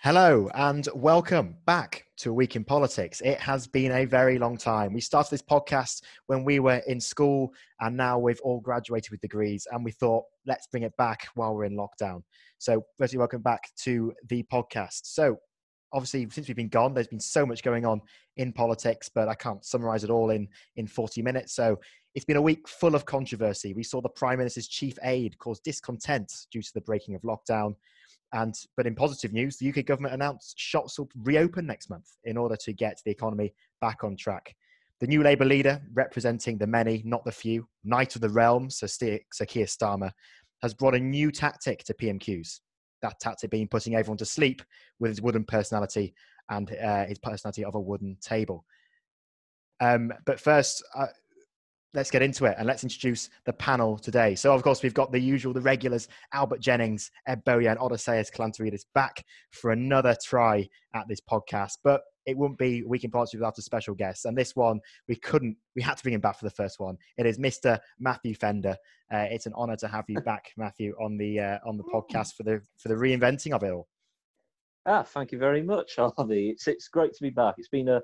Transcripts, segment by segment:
Hello and welcome back to a week in politics. It has been a very long time. We started this podcast when we were in school, and now we've all graduated with degrees. And we thought, let's bring it back while we're in lockdown. So, firstly, welcome back to the podcast. So, obviously, since we've been gone, there's been so much going on in politics, but I can't summarize it all in in 40 minutes. So, it's been a week full of controversy. We saw the Prime Minister's chief aide cause discontent due to the breaking of lockdown. And but in positive news, the UK government announced shops will reopen next month in order to get the economy back on track. The new Labour leader, representing the many, not the few, Knight of the Realm, Sir, Sir Keir Starmer, has brought a new tactic to PMQs. That tactic being putting everyone to sleep with his wooden personality and uh, his personality of a wooden table. Um, but first, uh, let's get into it and let's introduce the panel today. So, of course, we've got the usual, the regulars, Albert Jennings, Ed Bowyer, and Odysseus Kalantaridis back for another try at this podcast. But it wouldn't be Week in Politics without a special guest. And this one, we couldn't, we had to bring him back for the first one. It is Mr. Matthew Fender. Uh, it's an honor to have you back, Matthew, on the uh, on the podcast for the for the reinventing of it all. Ah, thank you very much, Harvey. It's it's great to be back. It's been a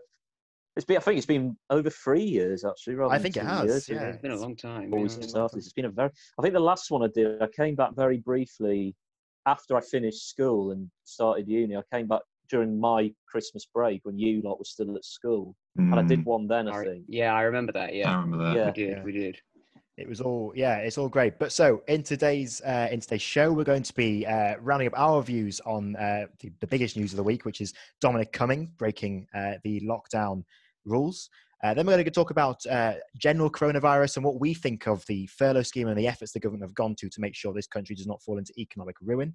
it's been, I think it's been over three years actually. I think it has. Years, yeah, it's been a long time. Before we started, it's been a very. I think the last one I did, I came back very briefly after I finished school and started uni. I came back during my Christmas break when you lot was still at school, mm. and I did one then. I, I think. Yeah, I remember that. Yeah, I remember that. Yeah, we did. Yeah. We did. It was all yeah, it's all great. But so in today's uh, in today's show, we're going to be uh, rounding up our views on uh, the, the, biggest news of the week, which is Dominic Cumming breaking uh, the lockdown rules. Uh, then we're going to talk about uh, general coronavirus and what we think of the furlough scheme and the efforts the government have gone to to make sure this country does not fall into economic ruin.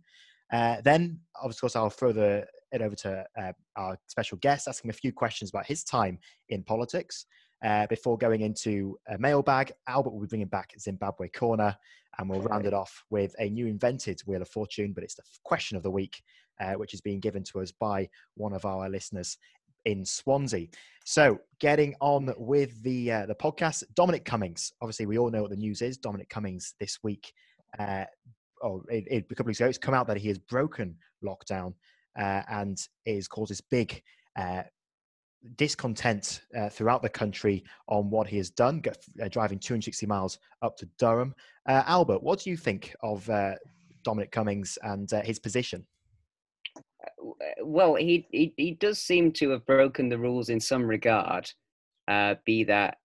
Uh, then, of course, I'll throw the, it over to uh, our special guest, asking a few questions about his time in politics. Uh, before going into a mailbag, Albert will be bringing back Zimbabwe Corner, and we'll round it off with a new invented Wheel of Fortune, but it's the question of the week, uh, which is being given to us by one of our listeners in Swansea. So, getting on with the uh, the podcast, Dominic Cummings. Obviously, we all know what the news is. Dominic Cummings this week, uh, oh, it, it, a couple of weeks ago, it's come out that he has broken lockdown uh, and is caused this big uh, discontent uh, throughout the country on what he has done, uh, driving 260 miles up to Durham. Uh, Albert, what do you think of uh, Dominic Cummings and uh, his position? Well, he, he he does seem to have broken the rules in some regard, uh, be that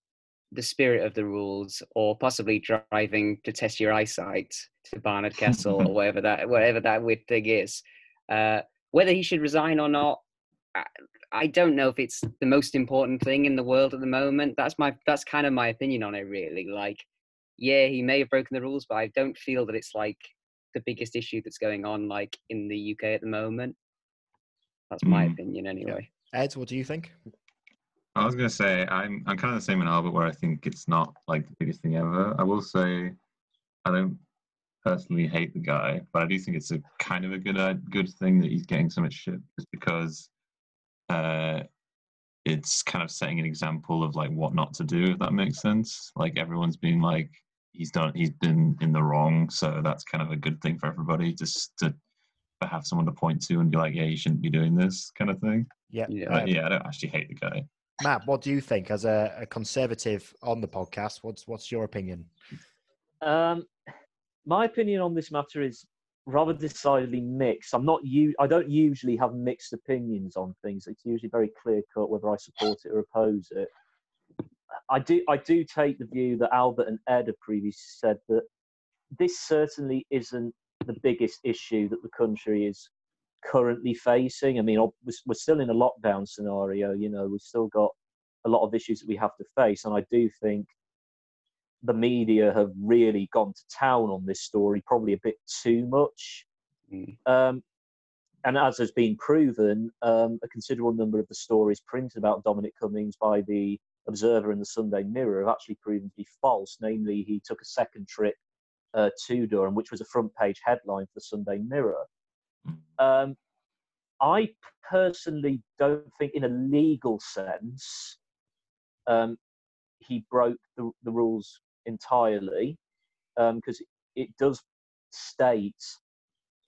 the spirit of the rules, or possibly driving to test your eyesight to Barnard Castle or whatever that whatever that weird thing is. Uh, whether he should resign or not, I, I don't know if it's the most important thing in the world at the moment. That's my that's kind of my opinion on it, really. Like, yeah, he may have broken the rules, but I don't feel that it's like the biggest issue that's going on like in the UK at the moment. That's my mm. opinion, anyway. Yeah. Ed, what do you think? I was going to say I'm I'm kind of the same in Albert, where I think it's not like the biggest thing ever. I will say I don't personally hate the guy, but I do think it's a kind of a good uh, good thing that he's getting so much shit, just because uh, it's kind of setting an example of like what not to do, if that makes sense. Like everyone's been like he's done he's been in the wrong, so that's kind of a good thing for everybody just to have someone to point to and be like, yeah, you shouldn't be doing this kind of thing. Yeah. Yeah, yeah I don't actually hate the guy. Matt, what do you think as a, a conservative on the podcast? What's what's your opinion? Um, my opinion on this matter is rather decidedly mixed. I'm not you. I don't usually have mixed opinions on things. It's usually very clear cut whether I support it or oppose it. I do. I do take the view that Albert and Ed have previously said that this certainly isn't the biggest issue that the country is currently facing. I mean, we're still in a lockdown scenario. You know, we've still got a lot of issues that we have to face, and I do think the media have really gone to town on this story, probably a bit too much. Mm. Um, and as has been proven, um, a considerable number of the stories printed about Dominic Cummings by the Observer and the Sunday Mirror have actually proven to be false. Namely, he took a second trip uh, to Durham, which was a front page headline for the Sunday Mirror. Hmm. Um, I personally don't think, in a legal sense, um, he broke the, the, rules entirely because um, it does state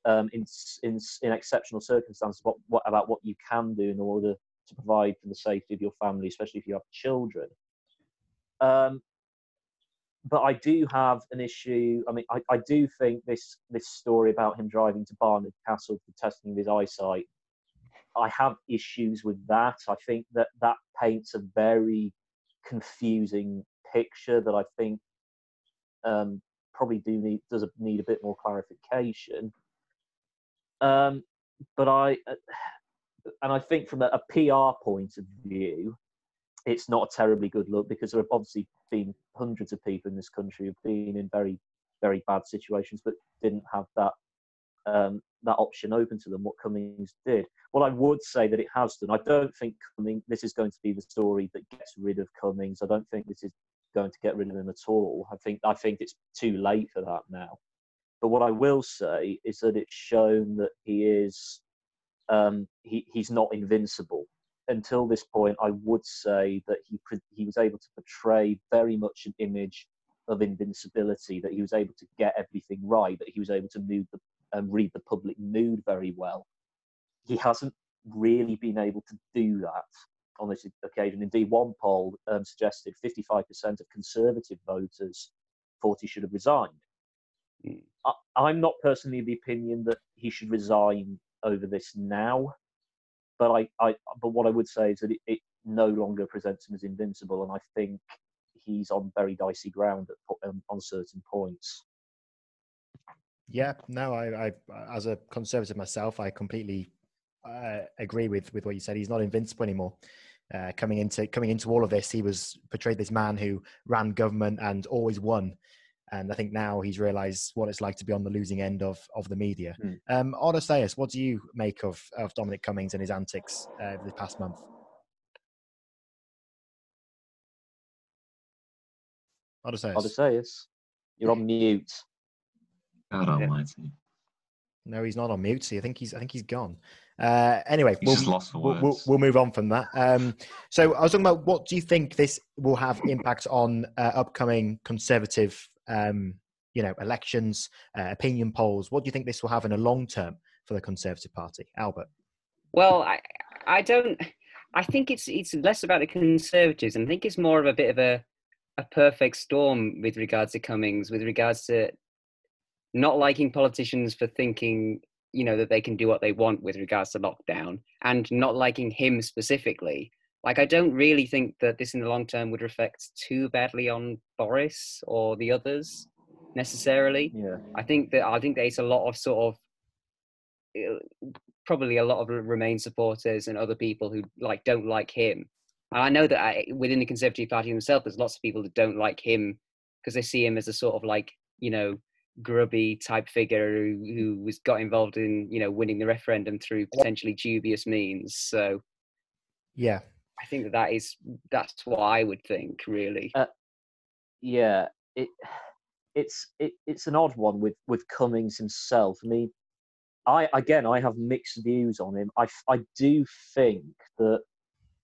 um, in, in in exceptional circumstances what, what about what you can do in order to provide for the safety of your family, especially if you have children. But I do have an issue. I mean, I, I do think this this story about him driving to Barnard Castle for testing of his eyesight. I have issues with that. I think that that paints a very confusing picture that I think um, probably do need does need a bit more clarification. Um, but I, uh, and I think from a, a PR point of view, it's not a terribly good look because there have obviously been hundreds of people in this country who've been in very, very bad situations, but didn't have that um, that option open to them. What Cummings did. Well, I would say that it has done. I don't think Cummings. This is going to be the story that gets rid of Cummings. I don't think this is going to get rid of him at all. I think I think it's too late for that now. But what I will say is that it's shown that he is um, he, he's not invincible until this point, I would say that he he was able to portray very much an image of invincibility. That he was able to get everything right. That he was able to move the and read the public mood very well. He hasn't really been able to do that on this occasion. Indeed, one poll um, suggested 55% of Conservative voters thought he should have resigned. Mm. I, am not personally of the opinion that he should resign over this now but I, I but what I would say is that it, it, no longer presents him as invincible, and I think he's on very dicey ground at, um, on certain points. Yeah, no, I, I as a conservative myself, I completely uh, agree with with what you said. He's not invincible anymore. Uh, coming into coming into all of this, he was portrayed this man who ran government and always won and I think now he's realised what it's like to be on the losing end of of the media. Mm. Um, Odysseus, what do you make of of Dominic Cummings and his antics uh, the past month? Odysseus. Odysseus, you're on mute. God Almighty. No, he's not on mute. See, I think he's I think he's gone. Uh, anyway, we'll, we'll, we'll, we'll, move on from that. Um, so I was talking about what do you think this will have impact on uh, upcoming Conservative um, you know, elections, uh, opinion polls? What do you think this will have in a long term for the Conservative Party, Albert? Well, I, I don't. I think it's it's less about the Conservatives, and I think it's more of a bit of a a perfect storm with regards to Cummings, with regards to not liking politicians for thinking, you know, that they can do what they want with regards to lockdown, and not liking him specifically like I don't really think that this in the long term would reflect too badly on Boris or the others necessarily. Yeah. I think that I think there's a lot of sort of uh, probably a lot of Remain supporters and other people who like don't like him. And I know that I, within the Conservative Party themselves, there's lots of people that don't like him because they see him as a sort of like you know grubby type figure who, who was got involved in you know winning the referendum through potentially dubious means. So yeah, I think that is that's what I would think really. Uh, yeah, it it's it, it's an odd one with with Cummings himself. I mean, I again I have mixed views on him. I I do think that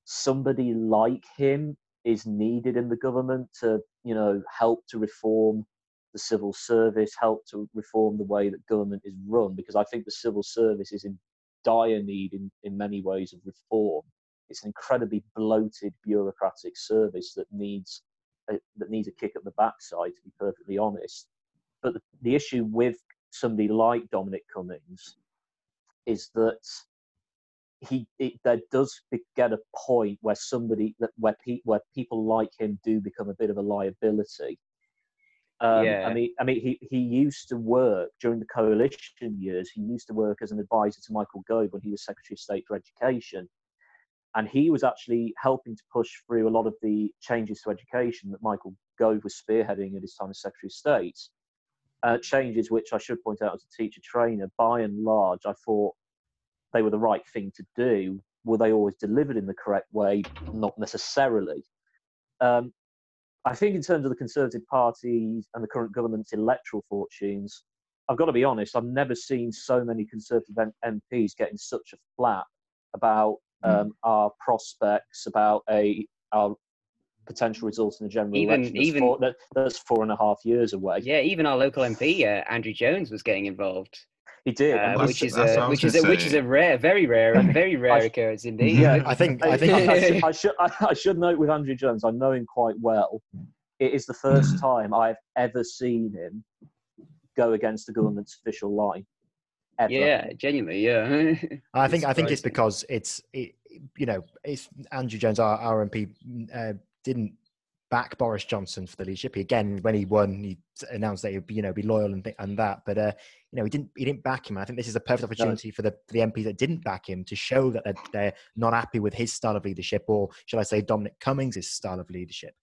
somebody like him is needed in the government to you know help to reform the civil service, help to reform the way that government is run, because I think the civil service is in dire need in, in many ways of reform. It's an incredibly bloated bureaucratic service that needs a, that needs a kick at the backside, to be perfectly honest. But the, the issue with somebody like Dominic Cummings is that he it, there does get a point where somebody that where pe- where people like him do become a bit of a liability. Um, yeah. I mean, I mean, he, he used to work during the coalition years. He used to work as an advisor to Michael Gove when he was Secretary of State for Education, and he was actually helping to push through a lot of the changes to education that Michael Gove was spearheading at his time as Secretary of State. Uh, changes which I should point out as a teacher trainer, by and large, I thought they were the right thing to do. Were they always delivered in the correct way? Not necessarily. Um, I think, in terms of the Conservative Party and the current government's electoral fortunes, I've got to be honest, I've never seen so many Conservative MPs getting such a flap about. Um, our prospects, about a our potential results in the general even, election. That's even four, that, that's four and a half years away. Yeah, even our local MP uh, Andrew Jones was getting involved. He did, uh, which is a I which is a which is a rare, very rare, very rare sh- occurrence indeed. Yeah. I think I, I think I, should, I, should, I, I should note with Andrew Jones, I know him quite well. It is the first time I've ever seen him go against the government's official line. Ever. yeah, genuinely, yeah. I think I think it's because it's it, you know it's Andrew Jones, our, our MP, uh, didn't back Boris Johnson for the leadership. He, again, when he won, he announced that he'd be, you know be loyal and th- and that. But uh, you know he didn't he didn't back him. I think this is a perfect opportunity for the for the MPs that didn't back him to show that they're, they're not happy with his style of leadership, or shall I say Dominic Cummings' style of leadership.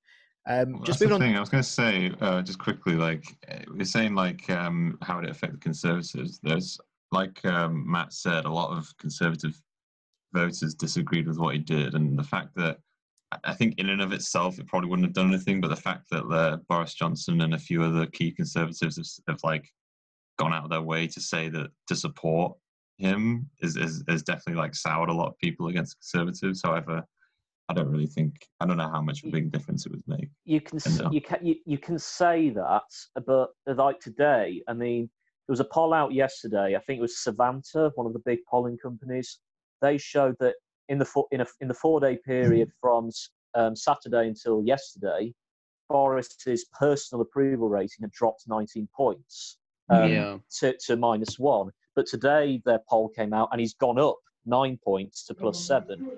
Um, Well, just that's the moving on. I was going to say, uh, just quickly, like uh, we're saying, like um, how would it affected conservatives. There's, like um, Matt said, a lot of conservative voters disagreed with what he did, and the fact that I- think in and of itself it probably wouldn't have done anything, but the fact that uh, Boris Johnson and a few other key conservatives have, have like gone out of their way to say that to support him is, is is definitely like soured a lot of people against conservatives. However, I don't really think I don't know how much of a big difference it would make. you can you can you, you can say that, but like today, I mean, there was a poll out yesterday. I think it was Savanta, one of the big polling companies. They showed that in the four, in a in the four day period from um, Saturday until yesterday, Boris's personal approval rating had dropped 19 points um, yeah, to, to minus one. But today their poll came out and he's gone up nine points to plus seven.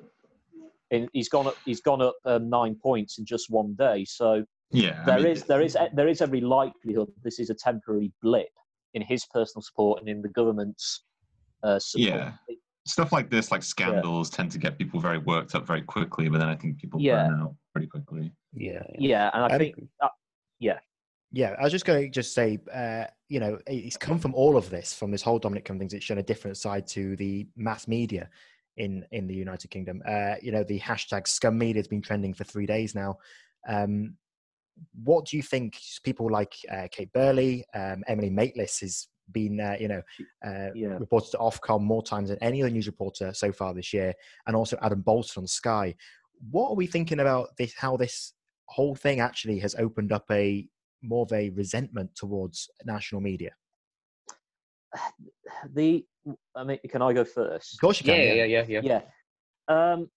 In, he's gone up. He's gone up um, nine points in just one day. So Yeah, I there mean, is there is there is every likelihood this is a temporary blip in his personal support and in the government's uh, support. Yeah. stuff like this, like scandals, tend to get people very worked up very quickly, but then I think people Yeah. burn out pretty quickly. yeah, Yeah, and I Um, think that, Yeah, I was just going to just say, uh, you know, it's come from all of this, from this whole Dominic Cummings thing. It's shown a different side to the mass media in in the United Kingdom. Uh, you know, the hashtag scum media has been trending for three days now. Um, what do you think? People like uh, Kay Burley, um, Emily Maitlis has been, uh, you know, uh, Yeah. reported to Ofcom more times than any other news reporter so far this year, and also Adam Boulton on Sky. What are we thinking about this? How this whole thing actually has opened up a more of a resentment towards national media. the I mean, can I go first? Of course, you yeah, can. yeah, yeah, yeah. yeah. Um,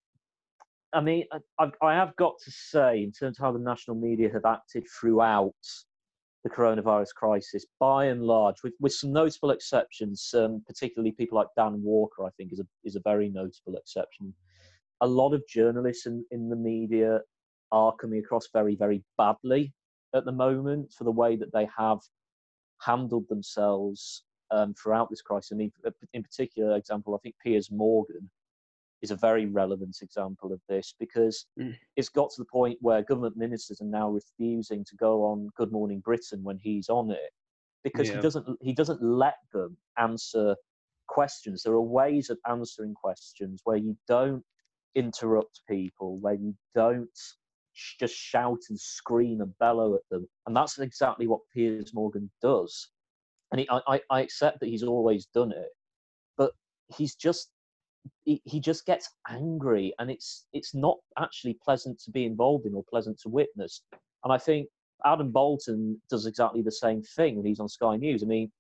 I mean, I, I have got to say, in terms of how the national media have acted throughout the coronavirus crisis, by and large, with, with some notable exceptions, um, particularly people like Dan Walker, I think is a is a very notable exception. A lot of journalists in, in the media are coming across very, very badly at the moment for the way that they have handled themselves um, throughout this crisis. Mean, in particular example, I think Piers Morgan is a very relevant example of this because Mm. it's got to the point where government ministers are now refusing to go on Good Morning Britain when he's on it because Yeah. he doesn't he doesn't let them answer questions. There are ways of answering questions where you don't interrupt people, where you don't sh- just shout and scream and bellow at them, and that's exactly what Piers Morgan does. And he, I, I, I accept that he's always done it, but he's just he, just gets angry and it's it's not actually pleasant to be involved in or pleasant to witness. And i think adam boulton does exactly the same thing when he's on sky news. I mean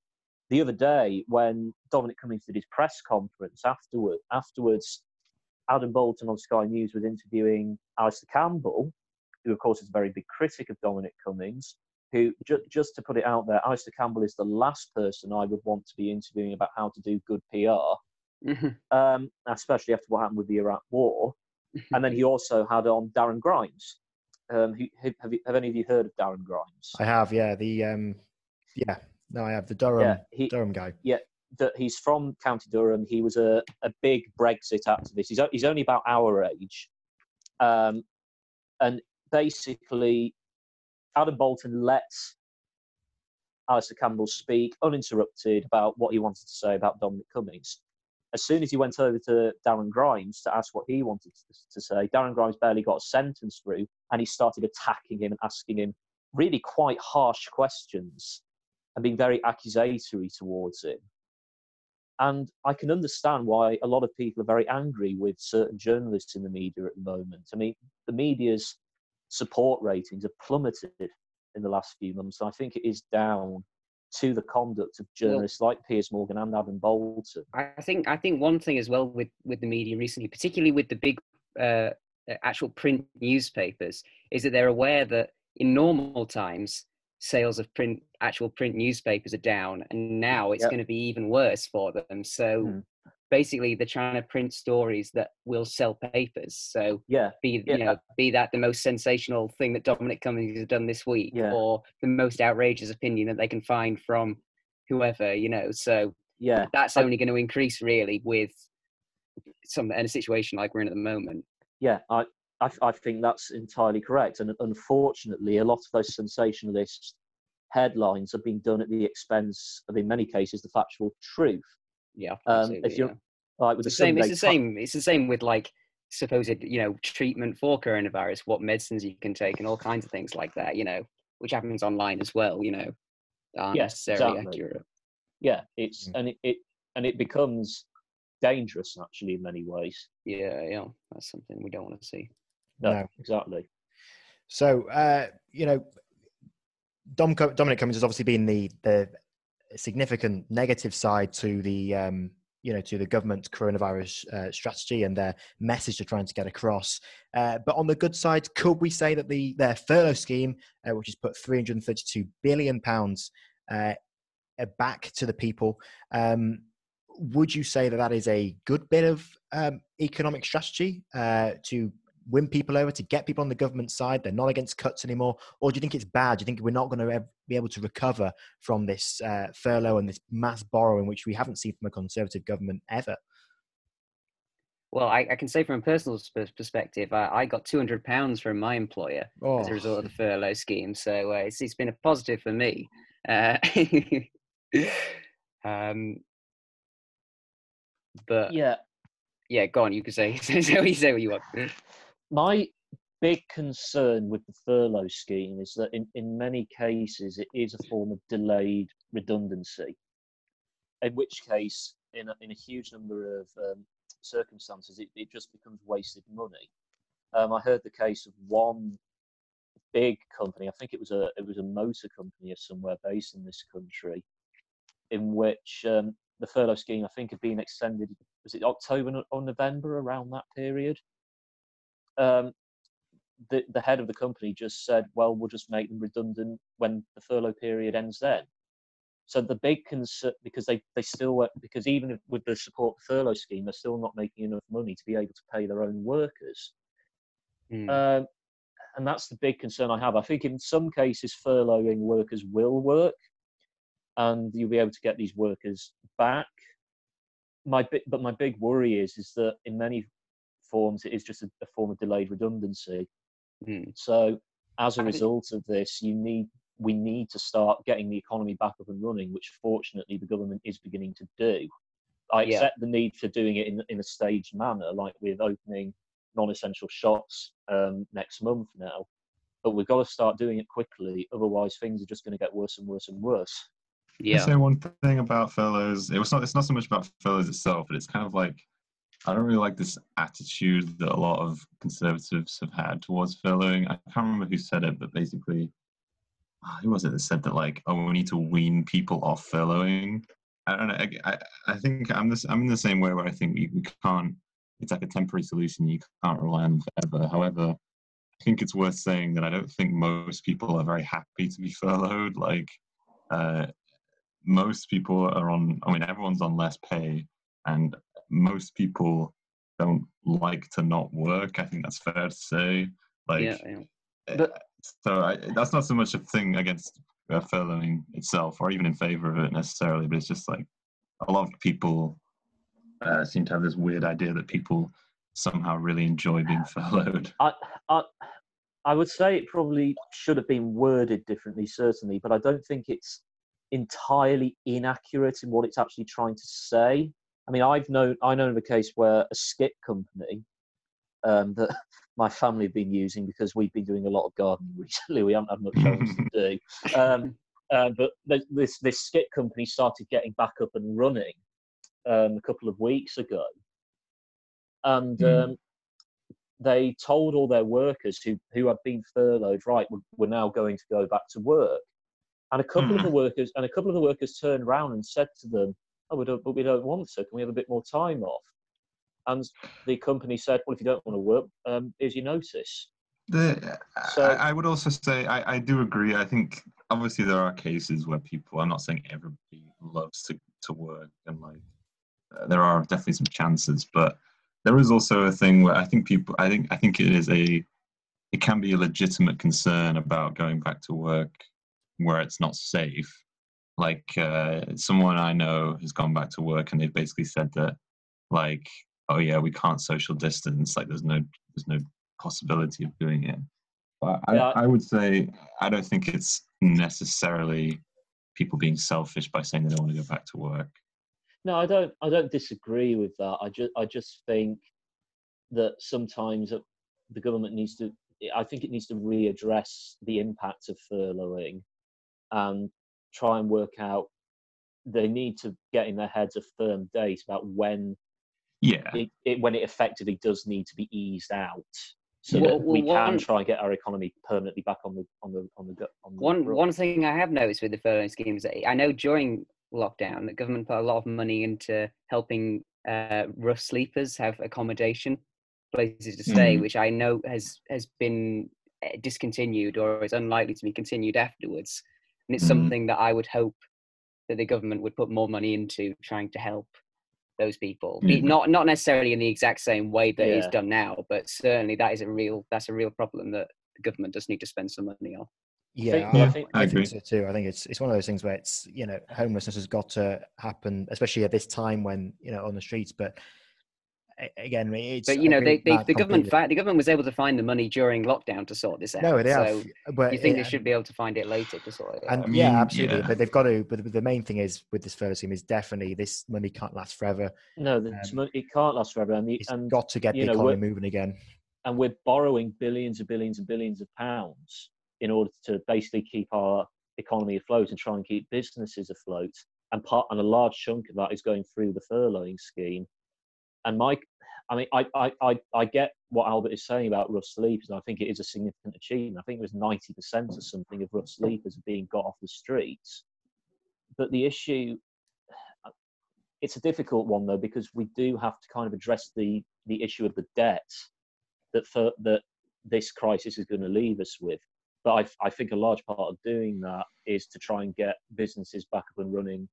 the other day when dominic cummings did his press conference afterward afterwards adam boulton on sky news was interviewing alastair campbell who of course is a very big critic of dominic cummings who ju- just to put it out there alastair campbell is the last person i would want to be interviewing about how to do good pr Mhm. um, especially after what happened with the Iraq War. And then he also had on Darren Grimes. Um, who, have, have, you, have any of you heard of Darren Grimes? I have, yeah. The um, yeah, no, I have the Durham yeah, he, Durham guy. Yeah, that he's from County Durham. He was a, a big Brexit activist. He's, he's only about our age. Um, and basically, Adam Boulton lets Alastair Campbell speak uninterrupted about what he wanted to say about Dominic Cummings. As soon as he went over to Darren Grimes to ask what he wanted to, say, Darren Grimes barely got a sentence through and he started attacking him and asking him really quite harsh questions and being very accusatory towards him. And I can understand why a lot of people are very angry with certain journalists in the media at the moment. I mean, the media's support ratings have plummeted in the last few months. And I think it is down to the conduct of journalists well, like Piers Morgan and Adam Boulton. I think I think one thing as well with with the media recently, particularly with the big uh, actual print newspapers, is that they're aware that in normal times sales of print actual print newspapers are down and now it's yep. going to be even worse for them so mm. Basically they're trying to print stories that will sell papers so yeah be yeah. you know be that the most sensational thing that dominic cummings has done this week yeah. or the most outrageous opinion that they can find from whoever you know so yeah that's only going to increase really with some in a situation like we're in at the moment yeah i I, I, think that's entirely correct. And unfortunately, a lot of those sensationalist headlines are being done at the expense of, in many cases, the factual truth. Yeah. Um, if you're yeah. like with the, the same, it's the same. It's the same with like supposed, you know, treatment for coronavirus, what medicines you can take, and all kinds of things like that. You know, which happens online as well. You know, aren't yes, necessarily exactly. accurate. Yeah, it's mm. and it, it and it becomes dangerous actually in many ways. Yeah, yeah, that's something we don't want to see. No, no. exactly. So, uh, you know, Dom, Dominic Cummings has obviously been the the significant negative side to the um, you know to the government coronavirus uh, strategy and their message they're trying to get across. Uh, but on the good side, could we say that the their furlough scheme, uh, which has put 332 billion pounds uh, back to the people, um, would you say that that is a good bit of um, economic strategy uh, to win people over, to get people on the government side? They're not against cuts anymore, or do you think it's bad? Do you think we're not going to be able to recover from this uh, furlough and this mass borrowing, which we haven't seen from a conservative government ever? Well, I, I can say from a personal perspective, I, I got two hundred pounds from my employer oh. as a result of the oh. furlough scheme. So uh, it's, it's been a positive for me. Uh, um, but yeah, yeah, go on. You can say say, say what you want my big concern with the furlough scheme is that in, in many cases it is a form of delayed redundancy, in which case, in a, in a huge number of um, circumstances, it, it just becomes wasted money. Um, I heard the case of one big company. I think it was a it was a motor company or somewhere based in this country, in which um, the furlough scheme I think had been extended. Was it October or November around that period? Um, the, the head of the company just said, well, we'll just make them redundant when the furlough period ends then. So the big concern, because they, they still work, because even with the support furlough scheme, they're still not making enough money to be able to pay their own workers. Mm. Um, and that's the big concern I have. I think in some cases, furloughing workers will work, and you'll be able to get these workers back. My but my big worry is is that in many forms, it is just a, a form of delayed redundancy. Mm. So as a result of this, you need we need to start getting the economy back up and running, which fortunately the government is beginning to do. I yeah. accept the need for doing it in in a staged manner, like with opening non-essential shops um, next month now. But we've got to start doing it quickly, otherwise things are just going to get worse and worse and worse. Yeah. Say one thing about furloughs. It was not. It's not so much about furloughs itself, but it's kind of like I don't really like this attitude that a lot of conservatives have had towards furloughing. I can't remember who said it, but basically, ah, who was it that said that like, oh, we need to wean people off furloughing? I don't know. I, I think I'm this. I'm in the same way where I think we, we can't. It's like a temporary solution. You can't rely on forever. However, I think it's worth saying that I don't think most people are very happy to be furloughed. Like, uh, most people are on. I mean, everyone's on less pay, and most people don't like to not work. I think that's fair to say. Like, yeah, yeah. Eh, but, so I, that's not so much a thing against uh, furloughing itself, or even in favor of it necessarily. But it's just like a lot of people uh, seem to have this weird idea that people somehow really enjoy being furloughed. I, I, I would say it probably should have been worded differently, certainly, but I don't think it's entirely inaccurate in what it's actually trying to say. I mean, I've known I know of a case where a skip company um, that my family have been using because we've been doing a lot of gardening recently. We haven't had much else to do. Um, uh, but this this skip company started getting back up and running um, a couple of weeks ago, and mm. they told all their workers who who had been furloughed, right, we're, we're now going to go back to work. And a couple of Hmm. the workers and a couple of the workers turned around and said to them, "Oh, we don't, but we don't want to. Can we have a bit more time off?" And the company said, "Well, if you don't want to work, um, here's your notice." The, So- I, I would also say I, I do agree. I think obviously there are cases where people. I'm not saying everybody loves to, to work and like uh, there are definitely some chances, but there is also a thing where I think people. I think I think it is a. It can be a legitimate concern about going back to work where it's not safe. Like uh, someone I know has gone back to work and they've basically said that, like, oh yeah, we can't social distance. Like, there's no there's no possibility of doing it. But I, Yeah. I would say I don't think it's necessarily people being selfish by saying they don't want to go back to work. No, I don't. I don't disagree with that. I just, I just think that sometimes the government needs to. I think it needs to readdress the impact of furloughing, and try and work out. They need to get in their heads a firm date about when Yeah, it, it when it effectively does need to be eased out, so Well- that we well, can one- try and get our economy permanently back on the on the on the on the One run. one thing I have noticed with the furlough scheme is that I know during lockdown the government put a lot of money into helping uh, rough sleepers have accommodation places to stay, Mhm. which I know has has been uh, discontinued or is unlikely to be continued afterwards. And it's Mhm. something that I would hope that the government would put more money into trying to help those people. Be- Yeah. Not not necessarily in the exact same way that it's Yeah. done now, but certainly that is a real that's a real problem that the government does need to spend some money on. Yeah, think- I, I I think- think, agree. so too. I think it's it's one of those things where it's you know homelessness has got to happen, especially at this time when you know on the streets. But a- again, it's But you know, they, they the government fa- the government was able to find the money during lockdown to sort this out. No, they so have. But you think it- they should be able to find it later to sort it And out? I yeah, absolutely. yeah. But they've got to. But the main thing is with this furlough scheme is definitely this money can't last forever. No, um, it can't last forever, and, the, It's and got to get the know, economy we're- moving again. and we're borrowing billions and billions and billions of pounds in order to basically keep our economy afloat and try and keep businesses afloat. And part and a large chunk of that is going through the furloughing scheme. And Mike, I mean, I, I, I, I get what Albert is saying about rough sleepers, and I think it is a significant achievement. I think it was 90% or something of rough sleepers being got off the streets. But the issue, it's a difficult one though, because we do have to kind of address the, the issue of the debt that for, that this crisis is going to leave us with. But I, I think a large part of doing that is to try and get businesses back up and running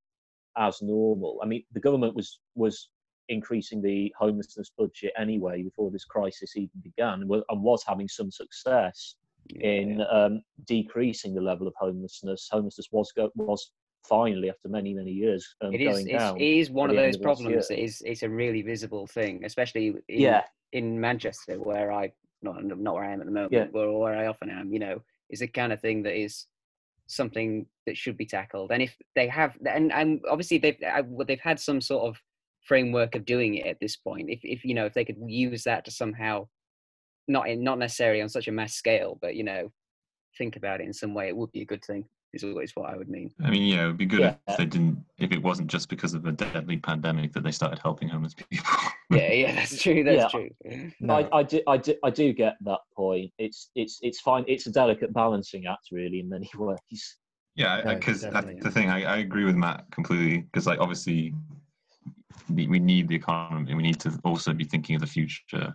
as normal. I mean, the government was was increasing the homelessness budget anyway before this crisis even began, and was having some success in um, decreasing the level of homelessness. Homelessness was go, was finally after many many years um, It is, going down. it is one of those problems that is it's a really visible thing, especially in, yeah, in Manchester, where I not not where I am at the moment, Yeah. but where I often am. You know, is the kind of thing that is something that should be tackled. And if they have, and and obviously they've well, they've had some sort of framework of doing it at this point. If if you know if they could use that to somehow, not in not necessarily on such a mass scale, but you know, think about it in some way, it would be a good thing. Is always what I would mean. I mean, yeah, it would be good Yeah. if they didn't, if it wasn't just because of a deadly pandemic that they started helping homeless people. Yeah, yeah, that's true. That's Yeah. true. No, I, I do, I do, I do get that point. It's, it's, it's fine. It's a delicate balancing act, really, in many ways. Yeah, No, because definitely. the thing I, I agree with Matt completely because like obviously we we need the economy. We need to also be thinking of the future,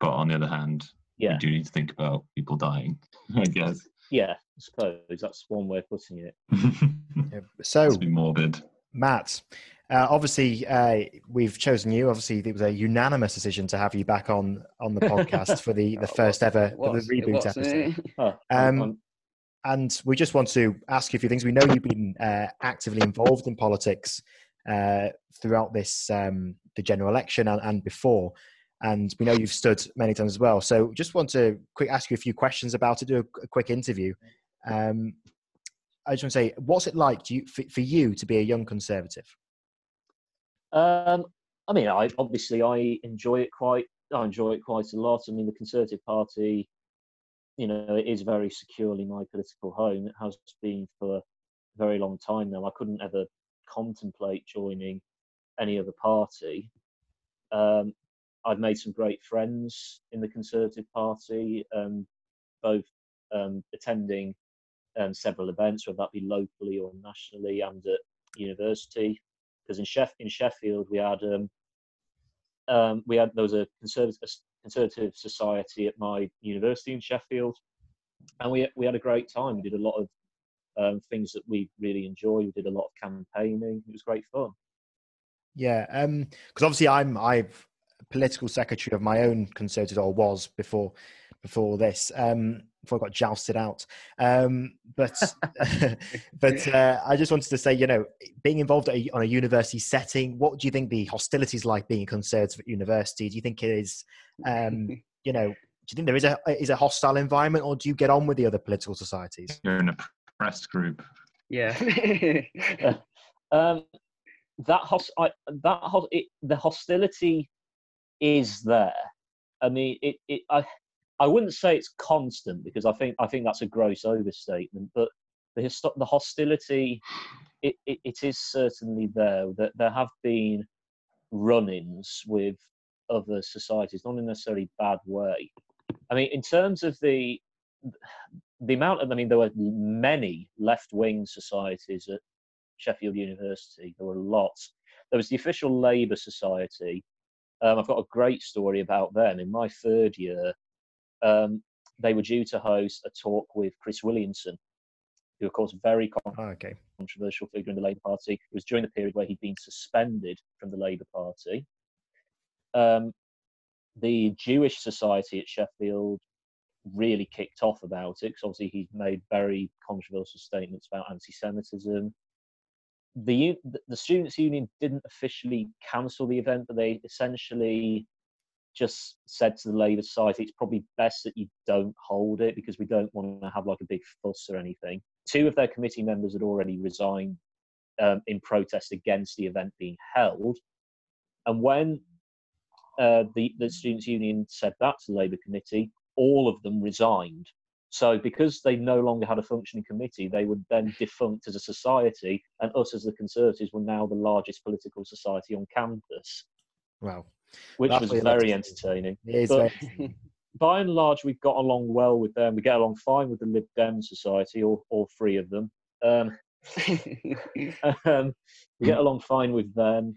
but on the other hand, Yeah, we do need to think about people dying. I guess. yeah. I suppose that's one way of putting it. Yeah, So Let's be morbid. Matt, uh, obviously uh, we've chosen you. Obviously, it was a unanimous decision to have you back on on the podcast for the the first ever was, the reboot was, episode. eh? Oh, Um, And we just want to ask you a few things. We know you've been uh, actively involved in politics uh, throughout this um, the general election and, and before, and we know you've stood many times as well. So just want to quick ask you a few questions about it. Do a, a quick interview. Um, I just want to say, what's it like you, for, for you to be a young conservative? Um, I mean, I obviously I enjoy it quite. I enjoy it quite a lot. I mean, the Conservative Party, you know, it is very securely my political home. It has been for a very long time now. I couldn't ever contemplate joining any other party. Um, I've made some great friends in the Conservative Party, um, both um, attending um, several events, whether that be locally or nationally, and at university. Because in, Sheff- in Sheffield, we had um, um, we had there was a conservative, a conservative society at my university in Sheffield, and we we had a great time. We did a lot of um, things that we really enjoy. We did a lot of campaigning. It was great fun. Yeah, because obviously I'm I've political secretary of my own conservative or was before before this um, before I got jousted out. Um, but but uh, I just wanted to say, you know, being involved a, on a university setting, what do you think the hostilities like being a conservative at university? Do you think it is, um, you know, do you think there is a is a hostile environment, or do you get on with the other political societies? You're in a pressed group. Yeah. um, that host, I, that host, it, the hostility is there. I mean, it, it, I, I wouldn't say it's constant because I think I think that's a gross overstatement. But the the hostility, it, it, it is certainly there. That there have been run-ins with other societies, not in a necessarily bad way. I mean, in terms of the the amount of, I mean, there were many left-wing societies at Sheffield University. There were lots. There was the official Labour Society. Um, I've got a great story about them. In my third year, um, they were due to host a talk with Chris Williamson, who, of course, very con- oh, okay. controversial figure in the Labour Party. It was during the period where he'd been suspended from the Labour Party. Um, the Jewish Society at Sheffield really kicked off about it because obviously he's made very controversial statements about anti-Semitism. The the students' union didn't officially cancel the event, but they essentially just said to the Labour side, it's probably best that you don't hold it because we don't want to have like a big fuss or anything. Two of their committee members had already resigned um, in protest against the event being held. And when uh, the, the Students' Union said that to the Labour Committee, all of them resigned. So, because they no longer had a functioning committee, they were then defunct as a society, and us as the Conservatives were now the largest political society on campus. Wow. Which That's was very entertaining. But by and large, we've got along well with them. We get along fine with the Lib Dem Society, all, all three of them. Um, um, we get along fine with them.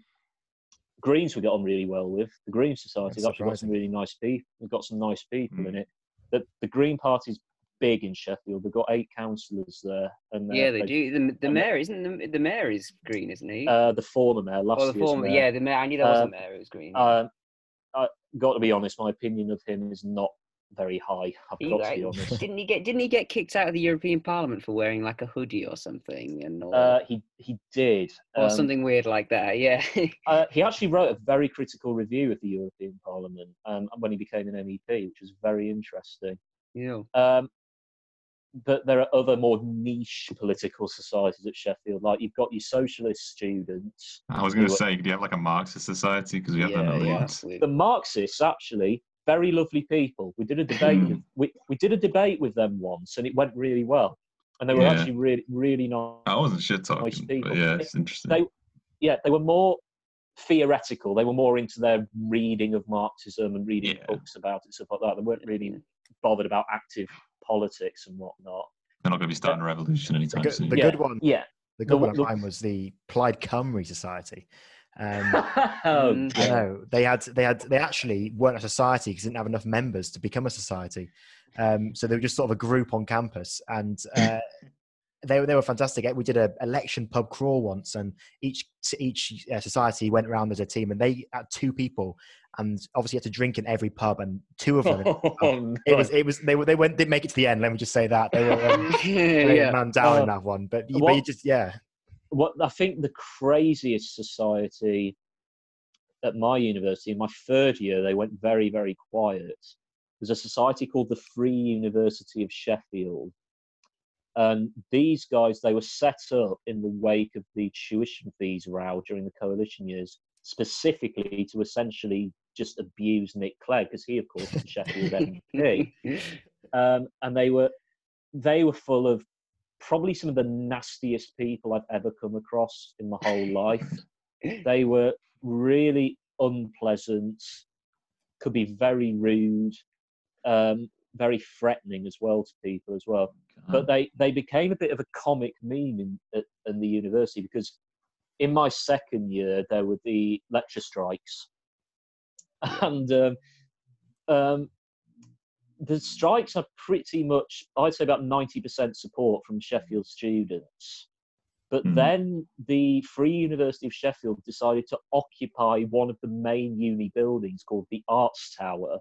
Greens we get on really well with. The Green Society's actually got some really nice people. We've got some nice people mm. in it. The, the Green Party's big in Sheffield. They've got eight councillors there. And yeah, they, they do. The, the mayor isn't the, the mayor is green, isn't he? Uh, the former mayor, last oh, the former, mayor. yeah, the mayor. I knew that was the mayor. It was green. Uh, I got to be honest. My opinion of him is not very high. I've he, got to be honest. Didn't he get Didn't he get kicked out of the European Parliament for wearing like a hoodie or something? And all uh, he he did, or um, something weird like that. Yeah. uh, he actually wrote a very critical review of the European Parliament um, when he became an MEP, which was very interesting. Yeah. Um, but there are other more niche political societies at Sheffield. Like you've got your socialist students. I was going to say, do you have like a Marxist society? Because we have yeah, yeah. The Marxists actually very lovely people. We did a debate. Hmm. with, we we did a debate with them once, and it went really well. And they were yeah. actually really really nice. I wasn't shit talking, nice people. yeah, it's interesting. They, yeah, they were more theoretical. They were more into their reading of Marxism and reading yeah. books about it, stuff like that. They weren't really bothered about active politics and whatnot. They're not going to be starting a revolution anytime the, soon. The yeah. good one, yeah. The good the, one of mine was the Plaid Cymru Society. Um, oh, I know they had they had they actually weren't a society because they didn't have enough members to become a society. Um, so they were just sort of a group on campus, and uh, they they were fantastic. We did an election pub crawl once, and each each uh, society went around as a team, and they had two people, and obviously had to drink in every pub, and two of them. Oh, it was it was they were they went didn't make it to the end. Let me just say that they were um, yeah. man down uh, in that one. But, but you just yeah. What I think the craziest society at my university in my third year they went very very quiet. There's a society called the Free University of Sheffield, and these guys they were set up in the wake of the tuition fees row during the coalition years specifically to essentially just abuse Nick Clegg because he, of course, was Sheffield MP, um, and they were they were full of probably some of the nastiest people I've ever come across in my whole life. they were really unpleasant, could be very rude. Um, very threatening as well to people as well. But they they became a bit of a comic meme in at, in the university because in my second year there were the lecture strikes, and um, um, the strikes are pretty much I'd say about ninety percent support from Sheffield students. But Mhm. then the Free University of Sheffield decided to occupy one of the main uni buildings called the Arts Tower,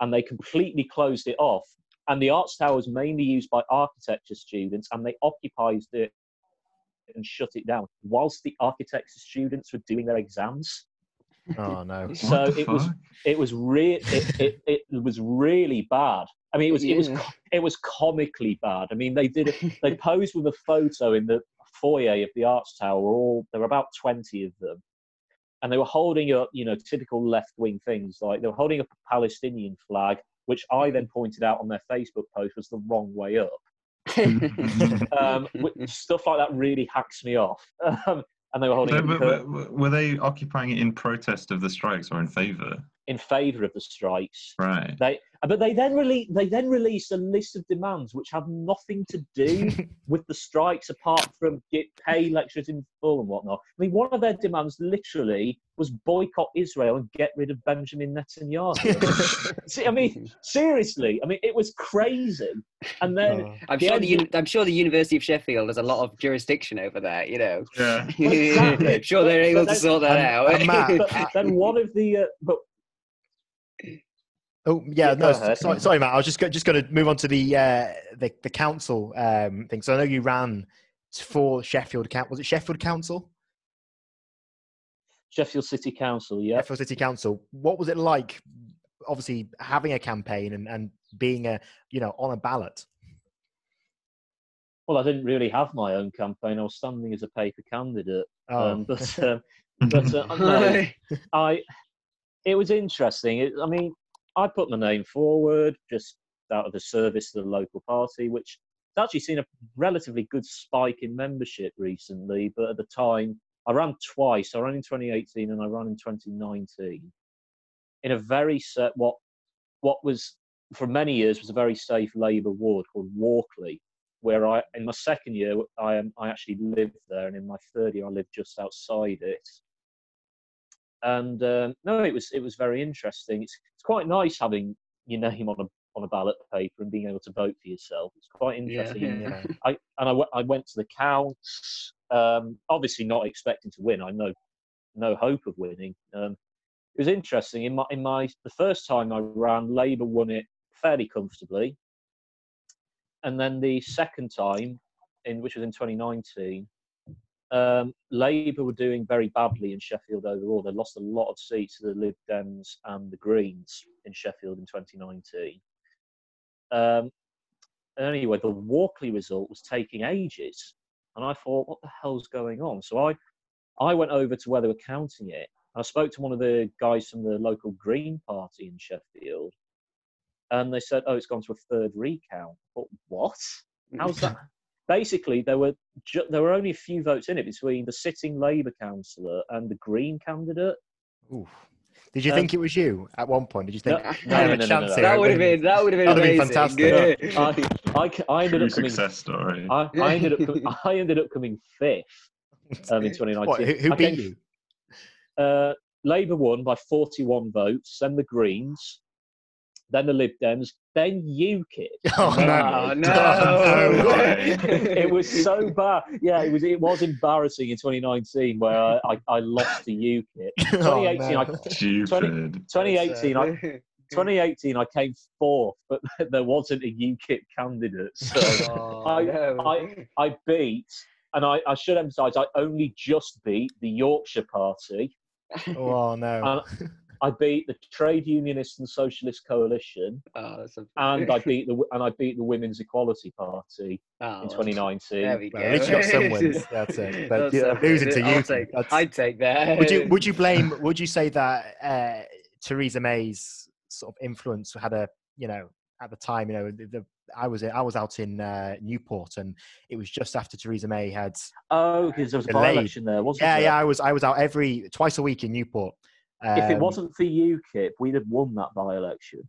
and they completely closed it off. And the Arts Tower is mainly used by architecture students, and they occupied it and shut it down whilst the architecture students were doing their exams. Oh no. So the it was it was re- it, it, it was really bad. I mean, it was it was it was comically bad. I mean, they did it. They posed with a photo in the foyer of the Arts Tower. All there were about twenty of them, and they were holding up, you know, typical left wing things like they were holding up a Palestinian flag, which I then pointed out on their Facebook post was the wrong way up. Um, stuff like that really hacks me off. Um, and they were holding So, but- but- were they occupying it in protest of the strikes or in favour? In favour of the strikes. Right. They, but they then released they then released a list of demands which have nothing to do with the strikes apart from get pay lecturers in full and whatnot. I mean, one of their demands literally was boycott Israel and get rid of Benjamin Netanyahu. See, I mean, seriously, I mean, it was crazy. And then Oh. I'm The sure end- the uni- I'm sure the University of Sheffield has a lot of jurisdiction over that. You know, Yeah. exactly. sure they're But able to then- sort that and- out. and Matt- but then one of the uh, but Oh yeah, Yeah, no, ahead. sorry, sorry, Matt. I was just go, just going to move on to the uh, the the council um, thing. So I know you ran for Sheffield Council. Was it Sheffield Council? Sheffield City Council, yeah. Sheffield City Council. What was it like? Obviously, having a campaign and, and being a you know on a ballot. Well, I didn't really have my own campaign. I was standing as a paper candidate. Oh, Um, but um, but uh, no, I it was interesting. It, I mean, I put my name forward just out of the service to the local party, which has actually seen a relatively good spike in membership recently. But at the time, I ran twice. I ran in 2018 and I ran in 2019 in a very set what what was for many years was a very safe Labour ward called Walkley, where I in my second year I I actually lived there, and in my third year I lived just outside it. And um, no, it was it was very interesting. It's it's quite nice having your name on a on a ballot paper and being able to vote for yourself. It's quite Yeah. interesting. yeah. I and I, w- I went to the counts. Um, obviously, not expecting to win. I know no hope of winning. Um, it was interesting. In my in my the first time I ran, Labour won it fairly comfortably, and then the second time, in which was in 2019, um, Labour were doing very badly in Sheffield overall. They lost a lot of seats to the Lib Dems and the Greens in Sheffield in 2019. Um, anyway, the Walkley result was taking ages, and I thought, what the hell's going on? So I, I went over to where they were counting it. I spoke to one of the guys from the local Green Party in Sheffield, and they said, "Oh, it's gone to a third recount." But what? How's that? Basically, there were ju- there were only a few votes in it between the sitting Labour councillor and the Green candidate. Oof. Did you Um, think it was you at one point? Did you think? No, "I no, have no, a no, no, no. here, that would have win"? been that would have been That'd amazing. have been Good. I, I, c- I ended True up coming. success story. I, I ended up com- I ended up coming fifth um, in 2019. What, who who beat came- you? Uh, Labour won by 41 votes, then the Greens, then the Lib Dems, then UKIP. Oh Oh, no! no. no it was so bad. Yeah, it was. It was embarrassing in 2019 where I, I, I lost to UKIP. Oh, 2018, no. I, Stupid. 2018, I, 2018, I came fourth, but there wasn't a UKIP candidate. So Oh, I- no. I- I beat, and I, I should emphasise, I only just beat the Yorkshire Party. Oh no! I beat the Trade Unionist and Socialist Coalition, Oh, and I beat the and I beat the Women's Equality Party Oh, in 2019. There we go. Well, at least you got some wins. That's it. But That's yeah, so losing good. to I'll you, take- I'd take that. would you would you blame? Would you say that uh, Theresa May's sort of influence had a you know at the time you know the, the I was I was out in uh, Newport and it was just after Theresa May had Oh, because there was a Delayed. by-election there, wasn't yeah there? yeah I was I was out every twice a week in Newport if it Um, wasn't for UKIP, we'd have won that by-election.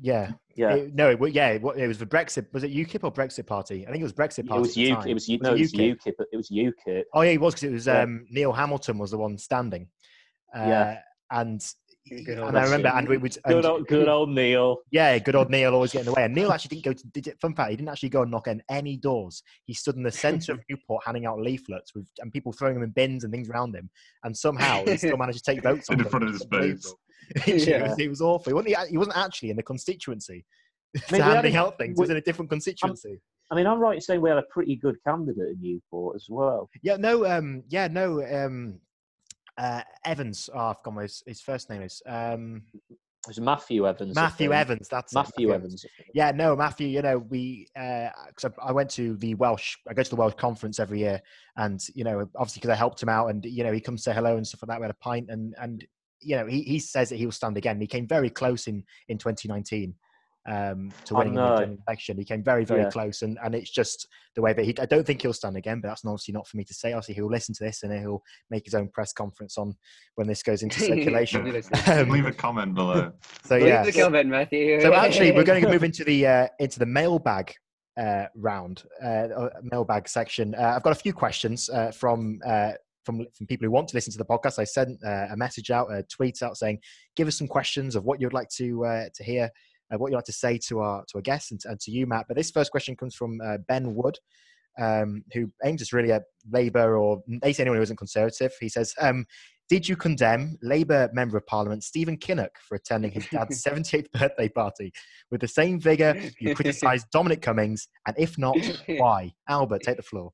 yeah, Yeah, It- no, it, yeah, it, it was the Brexit. Was it UKIP or Brexit Party? I think it was Brexit it Party. was at U. It was U. Was No, it it was UKIP? UKIP. It was UKIP. Oh yeah, it was because it was Yeah. um, Neil Hamilton was the one standing. Uh, Yeah. and Good old and I remember, Russian. and we would, Good old, good old Neil. yeah, good old Neil always getting away. And Neil actually didn't go to. Did, fun fact, he didn't actually go and knock on any doors. He stood in the centre of Newport handing out leaflets with and people throwing them in bins and things around him. And somehow he still managed to take votes In on front of his It's unbelievable. it, Yeah. was, it was awful. He wasn't, he wasn't actually in the constituency mean, to we handing out things. He was in a different constituency. I mean, I'm right in saying we had a pretty good candidate in Newport as well. Yeah, no, um, yeah, no, um, uh, Evans. Oh, I've what his, his first name is. Um, It was Matthew Evans. Matthew. Evans. That's it, Matthew Evans. I. Yeah, no, Matthew. You know, we because I, I went to the Welsh. I go to the Welsh conference every year, and you know, obviously because I helped him out, and you know, he comes to say hello and stuff like that. We had a pint, and and you know, he, he says that he will stand again. He came very close in in 2019 um, to winning in the election. He came very very Yeah. close, and and it's just the way that he. I don't think he'll stand again, but that's obviously not for me to say. Obviously, he'll listen to this and he'll make his own press conference on when this goes into circulation. Um, Leave a comment below. so Leave yeah, the comment, Matthew. so actually, we're going to move into the uh, into the mailbag uh, round, uh, uh, mailbag section. Uh, I've got a few questions uh, from. Uh, from, from people who want to listen to the podcast, I sent uh, a message out, a tweet out saying, "Give us some questions of what you'd like to uh, to hear, uh, what you'd like to say to our to our guests and, and to you, Matt." But this first question comes from uh, Ben Wood, um, who aims us really at Labour or basically anyone who isn't conservative. He says, um, "Did you condemn Labour Member of Parliament Stephen Kinnock for attending his dad's 78th birthday party with the same vigour you criticised Dominic Cummings? And if not, why?" Albert, take the floor.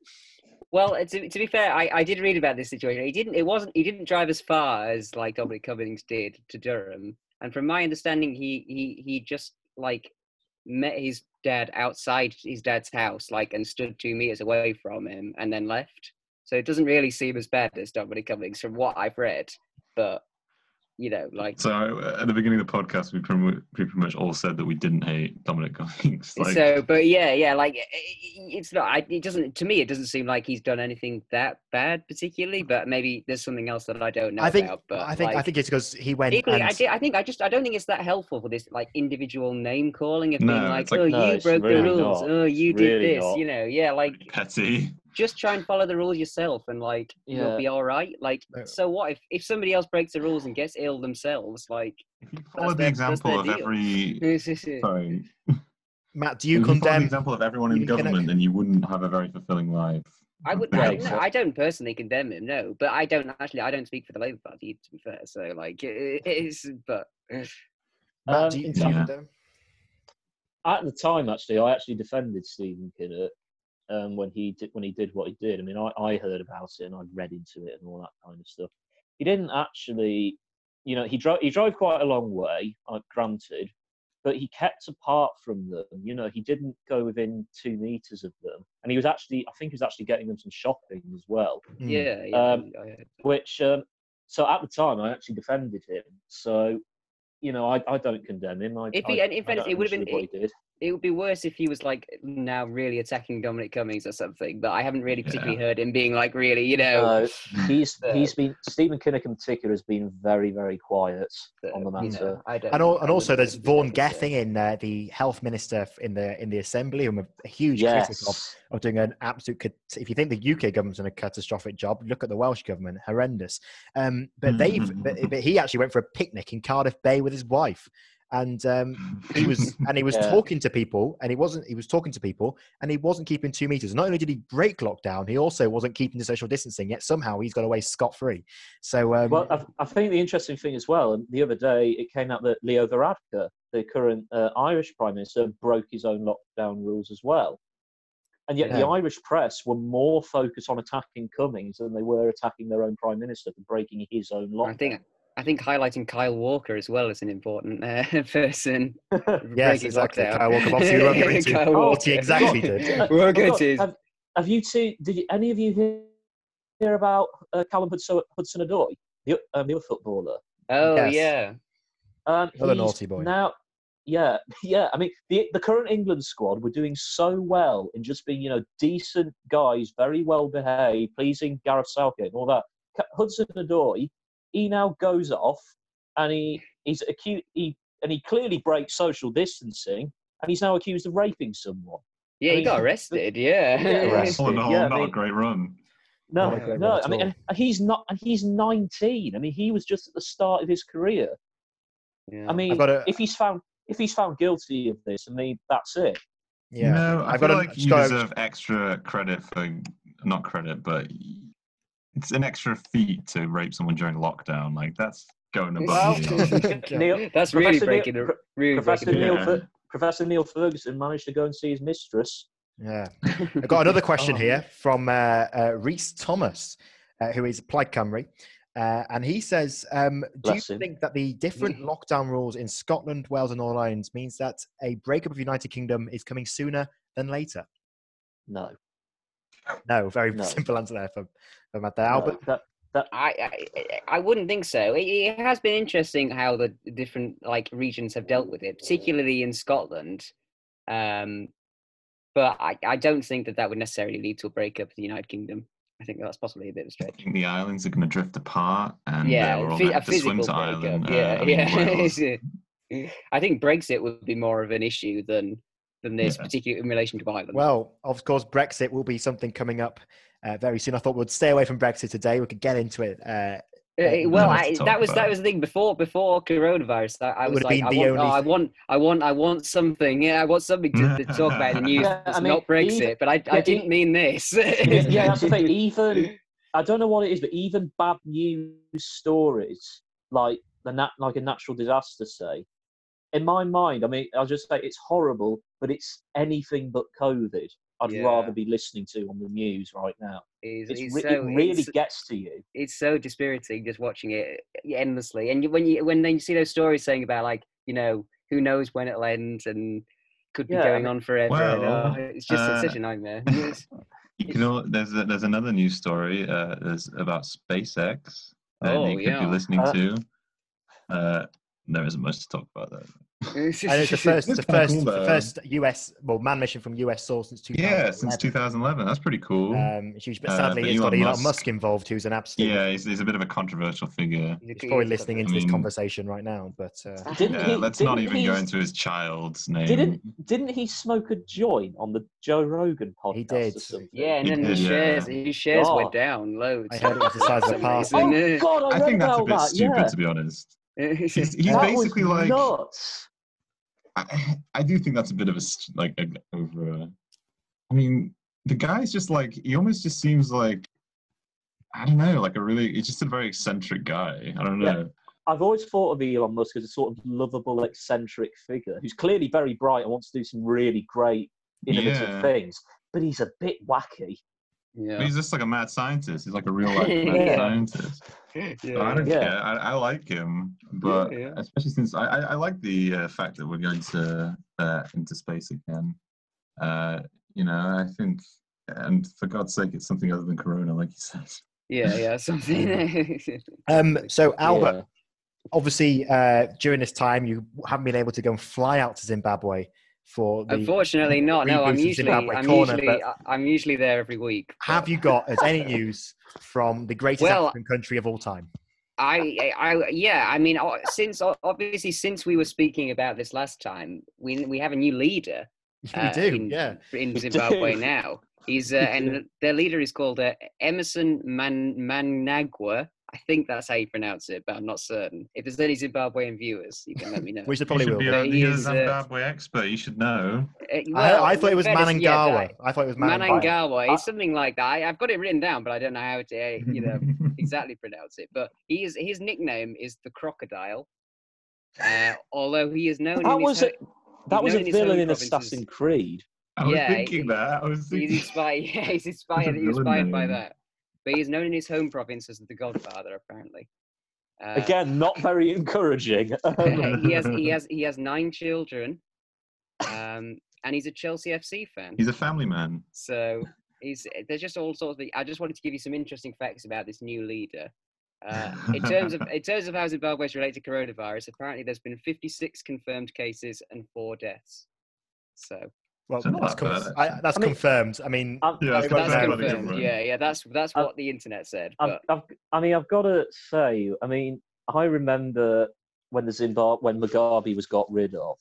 Well, to, to be fair, I, I did read about this situation. He didn't. It wasn't. He didn't drive as far as like Dominic Cummings did to Durham. And from my understanding, he he he just like met his dad outside his dad's house, like, and stood two meters away from him, and then left. So it doesn't really seem as bad as Dominic Cummings from what I've read. But you know, like So uh, at the beginning of the podcast, we pretty, pretty much all said that we didn't hate Dominic Cummings. Like, so but yeah yeah like i- i- it's not I, it doesn't to me it doesn't seem like he's done anything that bad particularly but maybe there's something else that i don't know I think about but I think I think it's because he went. equally I, and- di- I think i just i don't think it's that helpful for this like individual name calling of No, being like, like- oh No, you it's broke the rules not. oh you It's did really this not. you know yeah like petty. Just try and follow the rules yourself and like Yeah. you'll be all right like Yeah. so what if if somebody else breaks the rules and gets ill themselves like follow the their- example of deal. every. Sorry. Matt, do you if you follow the example of everyone in Stephen Kinnock? government, then you wouldn't have a very fulfilling life. I would. I, no, I don't personally condemn him, no, but I don't actually. I don't speak for the Labour Party, to be fair. So, like, it, it is. But Matt, Um, do you, in do you terms- condemn? At the time, actually, I actually defended Stephen Kinnock um, when he did when he did what he did. I mean, I, I heard about it and I read into it and all that kind of stuff. He didn't actually, you know, he drove he drove quite a long way, uh, granted, but he kept apart from them. You know, he didn't go within two meters of them, and he was actually, I think, he was actually getting them some shopping as well. Hmm. yeah, yeah. Um, I. Which, um, so at the time, I actually defended him. So, you know, I, I don't condemn him. I, If he- I- and in fairness, don't it would've been- what he did. It would be worse if he was like now really attacking Dominic Cummings or something. But I haven't really particularly heard him being like really, you know. No, he's Uh, he's been Stephen Kinnock in particular has been very very quiet on the you matter. know, I don't. And, al- I and also, there's Vaughan say so. Gething, uh, the health minister in the in the assembly, who I'm a, a huge critic of, of doing an absolute. If you think the UK government's done a catastrophic job, look at the Welsh government, horrendous. Um, but they've, but, but he actually went for a picnic in Cardiff Bay with his wife, and um, he was and he was Yeah. talking to people, and he wasn't. He was talking to people, and he wasn't keeping two meters. Not only did he break lockdown, he also wasn't keeping the social distancing. Yet somehow he's got away scot free. So um, well, I, I think the interesting thing as well, and the other day it came out that Leo Varadkar, the current uh, Irish Prime Minister, broke his own lockdown rules as well. And yet the Irish press were more focused on attacking Cummings than they were attacking their own Prime Minister for breaking his own lockdown. I think highlighting Kyle Walker as well is an important uh, person. yes, exactly. lockdown. Kyle Walker, obviously, we won't go into Kyle what he exactly did. We're I've going. Have, have you two? Did you, any of you hear, hear about uh, Callum Hudson, Hudson Odoi, the, um, the other footballer? Oh Yes. yeah. Um, Another naughty boy. Now, yeah, yeah. I mean, the the current England squad were doing so well in just being, you know, decent guys, very well behaved, pleasing Gareth Southgate and all that. Ca- Hudson Odoi, he now goes off and he he's accused he and he clearly breaks social distancing, and he's now accused of raping someone. Yeah, I he mean, got arrested. Yeah. Yeah, arrested. All in all, Yeah, I not a great run. No, Not no. I mean, and, and he's not, and he's 19. I mean, he was just at the start of his career. Yeah. I mean, got a- if he's found if he's found guilty of this, I mean, that's it. Yeah. No, I I've feel got a- like just you deserve extra credit for not credit, but it's an extra feat to rape someone during lockdown. Like that's going above Well, and beyond. Okay. Neil, That's really Professor breaking Neil, the really Professor breaking Neil, Yeah. Fer- Professor Neil Ferguson managed to go and see his mistress. Yeah. I've got another question Oh. here from uh, uh, Reese Thomas, uh, who is Plaid Cymru. Uh, and he says, um, Do you him. think that the different lockdown rules in Scotland, Wales, and Northern Ireland means that a breakup of the United Kingdom is coming sooner than later? No, No, very No. simple answer there from, from Matt no, Albert. that, that, I, I I wouldn't think so. It, it has been interesting how the different like regions have dealt with it, particularly in Scotland. Um, but I, I don't think that that would necessarily lead to a breakup of the United Kingdom. I think that's possibly a bit of a I stretch. think the islands are going to drift apart, and yeah, uh, we're all phy- going to a have to swim physical to breakup. Ireland. uh, yeah, I mean, yeah. Wales. I think Brexit would be more of an issue than than this, Yeah. particularly in relation to Ireland. Well, of course, Brexit will be something coming up uh, very soon. I thought we'd stay away from Brexit today. We could get into it. Uh, Uh, well, I, that was that was the thing before before coronavirus. I, I was would've like, I the want, only oh, I want, I want, I want something. Yeah, I want something to, to talk about in the news. Yeah, It's I mean, not Brexit, even- but I, I didn't mean this. yeah, that's the thing. Even I don't know what it is, but even bad news stories like the nat- like a natural disaster, say, in my mind, I mean, I'll just say it's horrible, but it's anything but COVID. I'd Yeah. rather be listening to on the news right now. It's, It's it's re- so, it really it's, gets to you. it's so dispiriting just watching it endlessly. And you, when you when then you see those stories saying about like you know who knows when it'll end and could be Yeah, I going mean- on forever. and, Well, oh, it's just uh, such a nightmare. You can all, there's a, there's another news story. Uh, there's about SpaceX that Oh, you could yeah. be listening Uh, to. Uh, there isn't much to talk about that. It's and it's the first, It's the first, cool, the first US, well, man mission from US source since 2011. Yeah, since 2011. That's pretty cool. Um, huge, but Uh, sadly, but it's got Elon Elon Musk. Musk- involved, who's an absolute. yeah, he's, he's a bit of a controversial figure. He's probably listening into I this conversation right now, but uh, Didn't Yeah, he? let's not didn't even go into his child's name. Didn't didn't he smoke a joint on the Joe Rogan podcast? He did. Or something? Yeah, and He then did, his yeah. shares, his shares God. went down loads. I heard it was the size of a parcel. Oh. God, I, I think that's a bit that. stupid, yeah. to be honest. He's, He's, he's was basically like. nuts. I, I do think that's a bit of a s- like a, over. A, I mean, the guy's just like he almost just seems like I don't know, like a really he's just a very eccentric guy. I don't Yeah. know. I've always thought of Elon Musk as a sort of lovable, eccentric figure who's clearly very bright and wants to do some really great, innovative Yeah. things, but he's a bit wacky. But yeah. he's just like a mad scientist. He's like a real life mad Yeah. scientist. So I don't Yeah. care. I, I like him, but yeah. especially since I, I, I like the uh, fact that we're going to uh, into space again. Uh, you know, I think, and for God's sake, it's something other than Corona, like you said. yeah, yeah, something. Um, so Albert, Yeah. obviously, uh, during this time, you haven't been able to go and fly out to Zimbabwe for the. Unfortunately, not. No, I'm usually, I'm corner, usually, I'm usually there every week. Have you got as any news from the greatest Well, African country of all time? I, I, yeah. I mean, since obviously since we were speaking about this last time, we we have a new leader. we uh, do, in, yeah. in Zimbabwe now. He's uh, and their leader is called uh, Emmerson Man Managwa. I think that's how you pronounce it, but I'm not certain. If there's any Zimbabwean viewers, you can let me know. Which they You probably should will. be be. A, he a is, uh, Zimbabwe expert. You should know. Uh, I, well, I thought it was fair yeah, Manangawa. that- I thought it was Manangawa. Manangawa. It's something like that. I, I've got it written down, but I don't know how to, uh, you know, exactly pronounce it. But he is, his nickname is the Crocodile. Uh, although he is known. That in was ho- a, that was a in villain in provinces. Assassin's Creed. I was Yeah, thinking he- that. I was He's thinking. inspired. Yeah, he's inspired. a He's inspired by villain name. that. But he's known in his home province as the Godfather, apparently. Uh, Again, not very encouraging. He has he has he has nine children, um, and he's a Chelsea FC fan. He's a family man. So he's there's just all sorts of. I just wanted to give you some interesting facts about this new leader. Uh, in terms of in terms of how Zimbabwe is related to coronavirus, apparently there's been 56 confirmed cases and four deaths. So Well, So that's, that conf- bad, I, that's I mean- confirmed. I mean, I've, Yeah, it's that's confirmed. confirmed. Yeah, yeah, that's that's I've- what the internet said. I've, I've, I mean, I've got to say, I mean, I remember when the Zimbabwe when Mugabe was got rid of,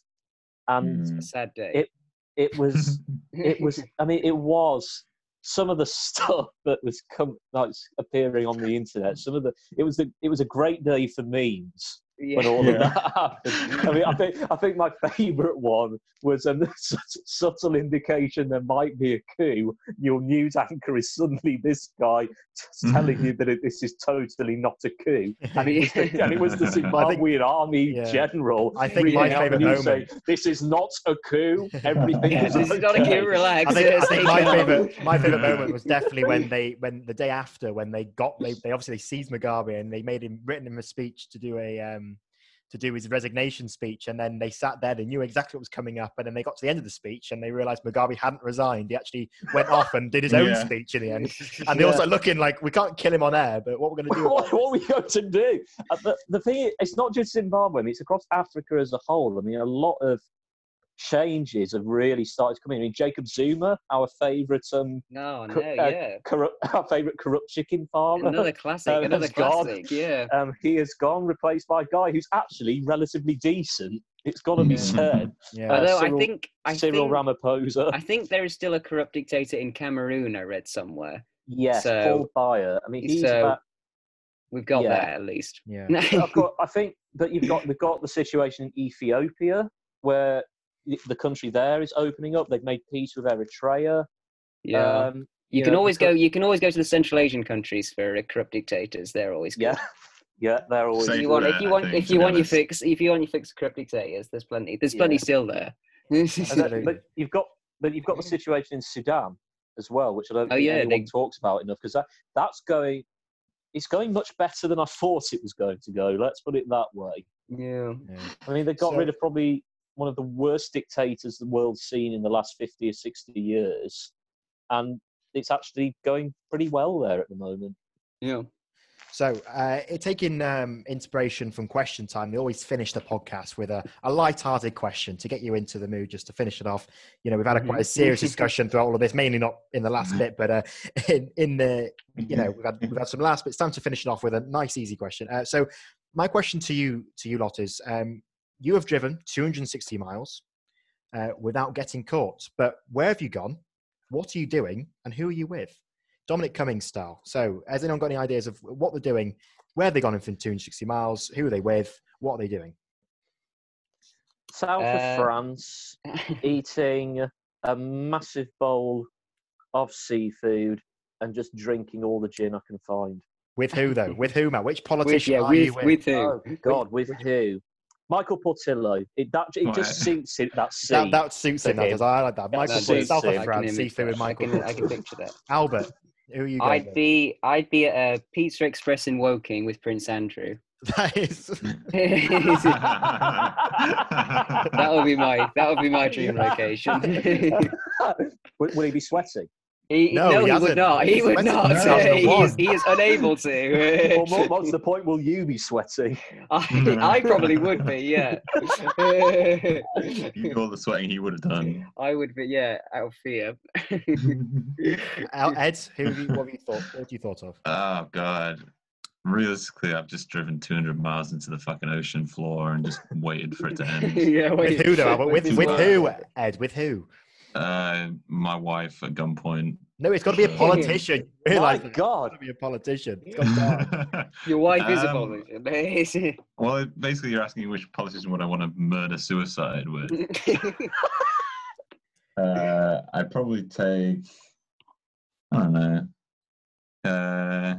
and Mm. A sad day. It- it was it was I mean it was some of the stuff that was come like appearing on the internet. Some of the it was the it was a great day for memes yeah. when all of that happened. I mean, I think I think my favourite one was a subtle indication there might be a coup. Your news anchor is suddenly this guy just telling you that it, this is totally not a coup, and it was the, and it was the Zimbabwean army yeah. general. I think my favourite moment- saying, "This is not a coup. Everything Yeah, is this is not a coup. Relax. I think, I think my favorite my favorite moment was definitely when they when the day after when they got they, they obviously they seized Mugabe and they made him written him a speech to do a um to do his resignation speech and then they sat there they knew exactly what was coming up and then they got to the end of the speech and they realized Mugabe hadn't resigned he actually went off and did his own Yeah. speech in the end and they also looking like we can't kill him on air but what we're going to do what, what are we going to do? Uh, the, the thing is, it's not just Zimbabwe, I mean, it's across Africa as a whole. I mean, a lot of changes have really started coming. I mean, Jacob Zuma, our favourite, um, No, no, Co- uh, yeah. corrupt, our favourite corrupt chicken farmer, Another classic. uh, another has gone. classic. Yeah. um, he has gone, replaced by a guy who's actually relatively decent. It's got to be Yeah. said. yeah Uh, Although Cyril- I think I Cyril think, Ramaphosa. I think there is still a corrupt dictator in Cameroon. I read somewhere. yes, so- Paul Biya. I mean, he's so- about We've got Yeah. that at least. yeah I've got, I think, but you've got we've got the situation in Ethiopia where the- the country there is opening up. They've made peace with Eritrea. yeah. Um, you you can know, always go. You can always go to the Central Asian countries for corrupt dictators. They're always good. Yeah, yeah, they're always. If you want, if you want, think, if you want your fix, if you want your fix corrupt dictators, there's plenty. There's plenty Yeah. still there. that- but you've got, but you've got the situation in Sudan as well, which I don't Oh, think yeah, anyone they- talks about enough because that that's going. It's going much better than I thought it was going to go. Let's put it that way. yeah. yeah. I mean, they got So- rid of probably one of the worst dictators the world's seen in the last 50 or 60 years. And it's actually going pretty well there at the moment. Yeah. So, uh, it, taking um, inspiration from question time, they always finish the podcast with a, a light-hearted question to get you into the mood, just to finish it off. You know, we've had a quite a serious discussion throughout all of this, mainly not in the last bit, but uh, in, in the, you know, we've had, we've had some laughs, but it's time to finish it off with a nice, easy question. Uh, so, my question to you, to you lot, is: um, You have driven 260 miles uh, without getting caught, but where have you gone? What are you doing, and who are you with? Dominic Cummings style. So, has anyone got any ideas of what they're doing? Where have they gone in from 260 miles? Who are they with? What are they doing? South Uh, of France, eating a massive bowl of seafood and just drinking all the gin I can find. With who though? With who, Matt? Which with, politician yeah, are you with, with? with who? Oh, God, with who? Michael Portillo. It, that, it Right. just suits it, that scene. that, that suits him. for That him. does. I like that. That Michael Portillo, South him. of I I France, can seafood with image that. I Michael. can, I can picture that. Albert, who are you going I'd with? be, I'd be at a Pizza Express in Woking with Prince Andrew. That is. that would be my, that would be my dream location. will, will he be sweating? He, No, no, he he, would not. He He's would not. since he, is, he is unable to. or more, what's the point? Will you be sweating? I, I probably would be, yeah. you do all the sweating he would have done. I would be, yeah, out of fear. Al- Ed, who have you, what have you thought? What have you thought of? Oh god. Realistically, I've just driven 200 miles into the fucking ocean floor and just waited for it to end. yeah, wait. With who though? Albert? With with who? Ed, with who? Uh, my wife at gunpoint. No, it's got to be a politician. You My realise it's God. got to be a politician. It's got Your wife is a Um, politician. well, basically, you're asking which politician would I want to murder suicide with. Uh, I'd probably take. I don't know. Uh,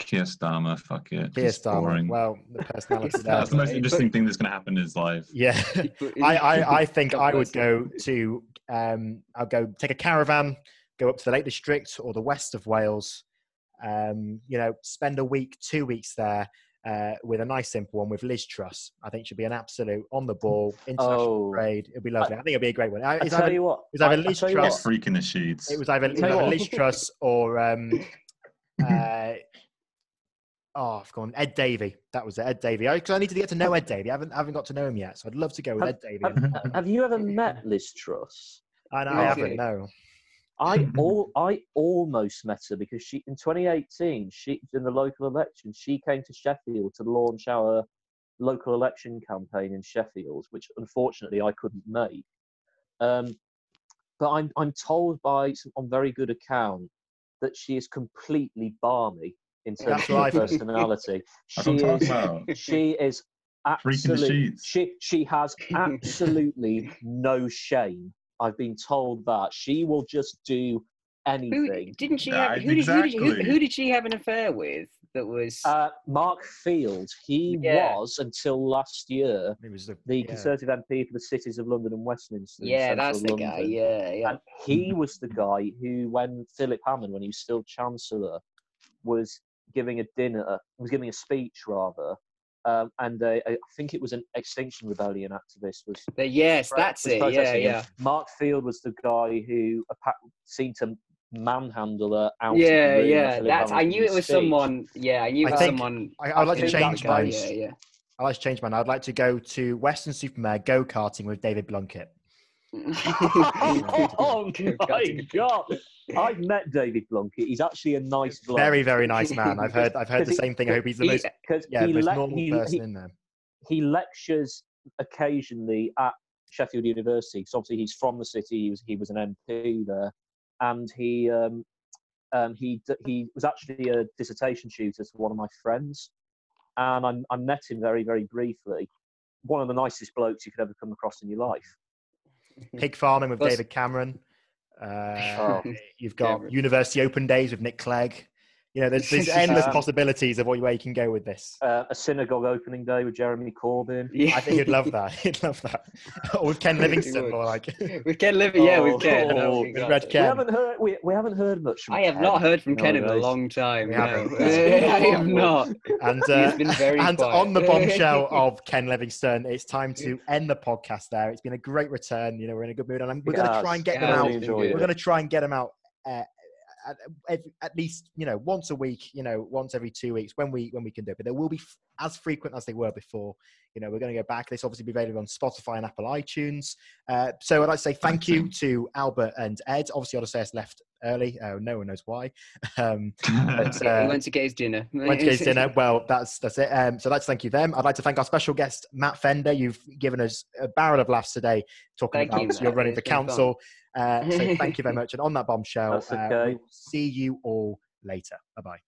Keir Starmer. Fuck it. Keir He's Starmer. boring. Well, the personality there. That's the most But- interesting thing that's going to happen in his life. Yeah. I, I, I think I would go to um, I'll go take a caravan, go up to the Lake District or the west of Wales. Um, you know, spend a week, two weeks there uh, with a nice simple one with Liz Truss. I think should be an absolute on the ball international Oh. trade. It'd be lovely. I, think it'd be a great one. Uh, I It's tell either, you what. it's either I- I Liz Truss- what, Freak in the sheets. it was either, it was either. Liz Truss or um, uh, oh, I've gone Ed Davey. That was it, Ed Davey. Because I, need to get to know Ed Davey. I haven't, I haven't got to know him yet, so I'd love to go with Have- Ed Davey. have, have you ever met Liz Truss? I, know, I haven't. No. I all I almost met her because she in 2018 she in the local election she came to Sheffield to launch our local election campaign in Sheffield, which unfortunately I couldn't make. Um, but I'm I'm told by some, on very good account that she is completely barmy in terms That's of her right. personality. She what I'm talking is about. she is absolutely she she has absolutely no shame. I've been told that she will just do Who, anything. didn't she have? Who did, who, did, who, who did she have an affair with? That was. Uh, Mark Field, he Yeah. was until last year He was the, the yeah. Conservative MP for the cities of London and Westminster. yeah, central that's the guy. Yeah, yeah. And he was the guy who, when Philip Hammond, when he was still Chancellor, was giving a dinner, was giving a speech rather, um, and uh, I think it was an Extinction Rebellion activist was. But yes, pro- that's was it. Yeah, protesting him. yeah. Mark Field was the guy who seemed to manhandle her out. of the Yeah, room yeah. That's. I knew it was speech. someone. Yeah, I knew I it was think- someone. I, I'd like to change that mine. guy, Yeah, yeah. I'd like to change mine. I'd like to go to Weston-super-Mare go karting with David Blunkett. oh Good my God. God! I've met David Blunkett. He's actually a nice bloke. Very, very nice man. I've heard. I've heard the same thing. I hope he's the he- most, yeah, he, most le- normal he, person he, in there. he lectures occasionally at Sheffield University. So obviously he's from the city. He was he was an MP there, and he um, um, he he was actually a dissertation tutor to one of my friends, and I, I met him very very briefly. One of the nicest blokes you could ever come across in your life. Pig farming with Plus- David Cameron. Uh, Oh. You've got. University Open Days with Nick Clegg. You know, there's, there's endless Um, possibilities of what, where you can go with this. Uh, a synagogue opening day with Jeremy Corbyn. Yeah. I think you'd love that. He'd love that. or with Ken He Livingstone, would. more like. with Ken Living, yeah, Oh, with Ken. oh, Oh, with God. Red We haven't heard we, we haven't heard much from I have Ken not heard from Ken in a long time. We no. haven't. I have not. And, He's uh, been very and quiet. on the bombshell of Ken Livingstone, it's time to end the podcast there. It's been a great return. You know, we're in a good mood, and I'm- we're going to try and get yeah, them out. We're going to try and get them out. Uh, at, at, at least you know once a week you know once every two weeks when we when we can do it but they will be f- as frequent as they were before you know we're going to go back this obviously be available on spotify and apple itunes uh, so i'd like to say thank you to albert and ed obviously odysseus left early uh, no one knows why um, but, uh, he went to get his dinner. went to get his dinner. Well, that's that's it. Um, so I'd like to thank you them. I'd like to thank our special guest Matt Fender. You've given us a barrel of laughs today talking Thank about you, you're running the council fun. Uh, so thank you very much. And on that bombshell, That's uh, we'll see you all later. Bye bye.